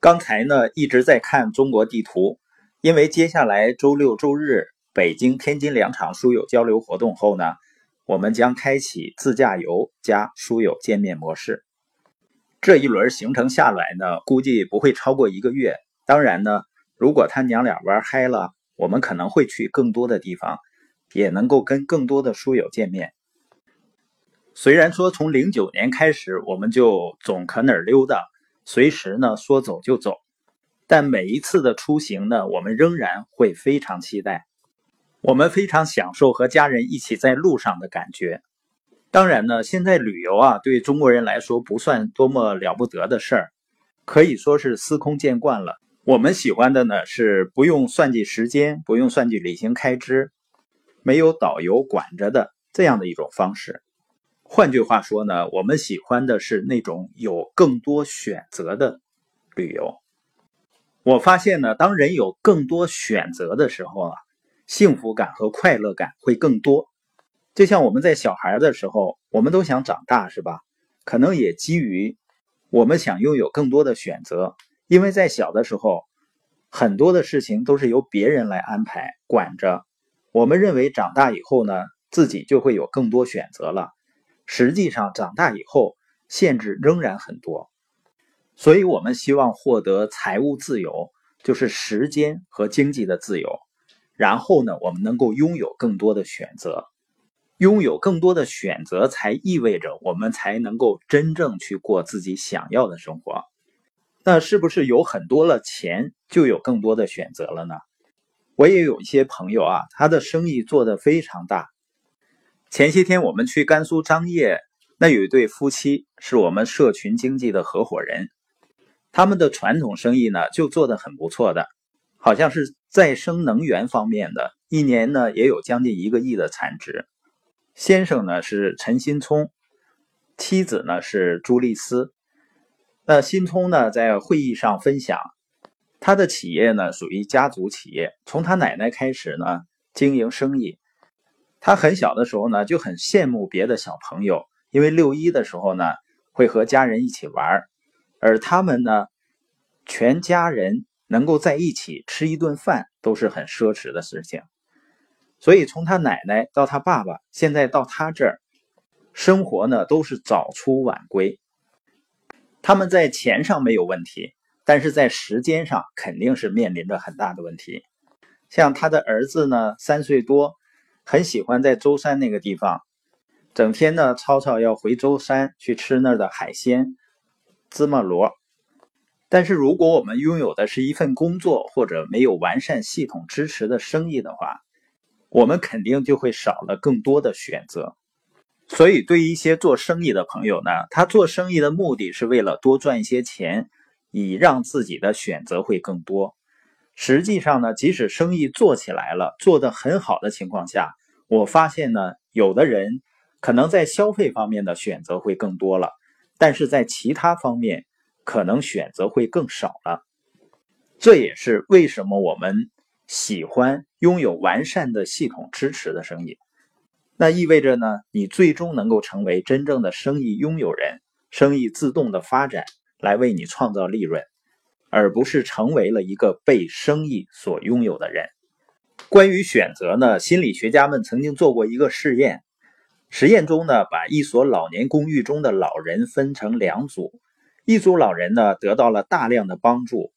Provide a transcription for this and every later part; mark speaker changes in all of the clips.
Speaker 1: 刚才呢一直在看中国地图，因为接下来周六周日北京、天津两场书友交流活动后呢，我们将开启自驾游加书友见面模式。这一轮行程下来呢，估计不会超过一个月。当然呢，如果他娘俩玩嗨了，我们可能会去更多的地方，也能够跟更多的书友见面。虽然说从零九年开始，我们就总可哪儿溜达。随时呢说走就走，但每一次的出行呢，我们仍然会非常期待。我们非常享受和家人一起在路上的感觉。当然呢，现在旅游啊，对中国人来说不算多么了不得的事儿，可以说是司空见惯了。我们喜欢的呢是不用算计时间，不用算计旅行开支，没有导游管着的这样的一种方式。换句话说呢，我们喜欢的是那种有更多选择的旅游。我发现呢，当人有更多选择的时候啊，幸福感和快乐感会更多。就像我们在小孩的时候，我们都想长大，是吧？可能也基于我们想拥有更多的选择，因为在小的时候，很多的事情都是由别人来安排管着。我们认为长大以后呢，自己就会有更多选择了。实际上，长大以后限制仍然很多，所以我们希望获得财务自由，就是时间和经济的自由。然后呢，我们能够拥有更多的选择，拥有更多的选择，才意味着我们才能够真正去过自己想要的生活。那是不是有很多了钱，就有更多的选择了呢？我也有一些朋友啊，他的生意做得非常大。前些天我们去甘肃张掖，那有一对夫妻是我们社群经济的合伙人，他们的传统生意呢就做得很不错的，好像是再生能源方面的，一年呢也有将近一个亿的产值。先生呢是陈新聪，妻子呢是朱丽丝。那新聪呢在会议上分享，他的企业呢属于家族企业，从他奶奶开始呢经营生意。他很小的时候呢，就很羡慕别的小朋友，因为六一的时候呢，会和家人一起玩而他们呢，全家人能够在一起吃一顿饭都是很奢侈的事情。所以从他奶奶到他爸爸，现在到他这儿，生活呢都是早出晚归。他们在钱上没有问题，但是在时间上肯定是面临着很大的问题。像他的儿子呢，三岁多。很喜欢在舟山那个地方，整天呢吵吵要回舟山去吃那儿的海鲜、芝麻螺。但是如果我们拥有的是一份工作或者没有完善系统支持的生意的话，我们肯定就会少了更多的选择。所以，对于一些做生意的朋友呢，他做生意的目的是为了多赚一些钱，以让自己的选择会更多。实际上呢，即使生意做起来了，做得很好的情况下。我发现呢，有的人可能在消费方面的选择会更多了，但是在其他方面可能选择会更少了。这也是为什么我们喜欢拥有完善的系统支持的生意。那意味着呢，你最终能够成为真正的生意拥有人，生意自动的发展来为你创造利润，而不是成为了一个被生意所拥有的人。关于选择呢，心理学家们曾经做过一个试验。实验中呢，把一所老年公寓中的老人分成两组，一组老人呢得到了大量的帮助，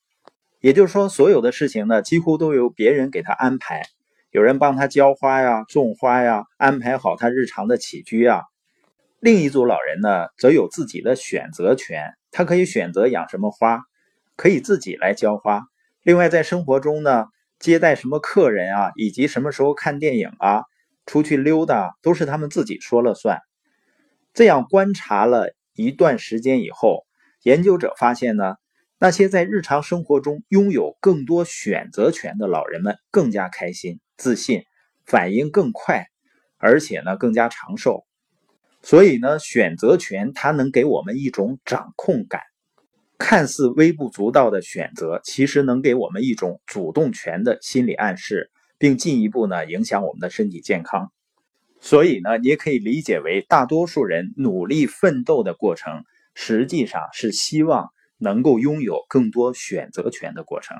Speaker 1: 也就是说，所有的事情呢几乎都由别人给他安排，有人帮他浇花呀、种花呀，安排好他日常的起居啊。另一组老人呢，则有自己的选择权，他可以选择养什么花，可以自己来浇花。另外，在生活中呢。接待什么客人啊，以及什么时候看电影啊，出去溜达都是他们自己说了算。这样观察了一段时间以后，研究者发现呢，那些在日常生活中拥有更多选择权的老人们更加开心、自信，反应更快，而且呢更加长寿。所以呢，选择权它能给我们一种掌控感。看似微不足道的选择，其实能给我们一种主动权的心理暗示，并进一步呢影响我们的身体健康。所以呢，你也可以理解为，大多数人努力奋斗的过程，实际上是希望能够拥有更多选择权的过程。